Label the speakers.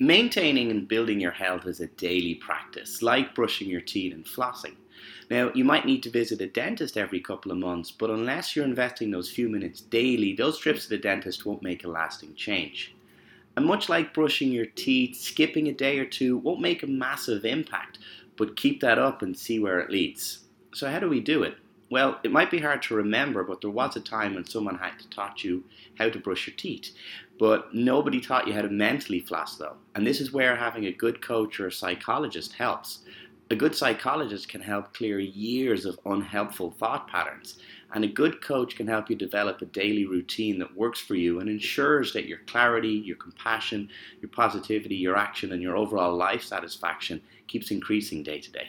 Speaker 1: Maintaining and building your health is a daily practice, like brushing your teeth and flossing. Now, you might need to visit a dentist every couple of months, but unless you're investing those few minutes daily, those trips to the dentist won't make a lasting change. And much like brushing your teeth, skipping a day or two won't make a massive impact, but keep that up and see where it leads. So, how do we do it? Well, it might be hard to remember, but there was a time when someone had to taught you how to brush your teeth. But nobody taught you how to mentally floss, though. And this is where having a good coach or a psychologist helps. A good psychologist can help clear years of unhelpful thought patterns. And a good coach can help you develop a daily routine that works for you and ensures that your clarity, your compassion, your positivity, your action, and your overall life satisfaction keeps increasing day to day.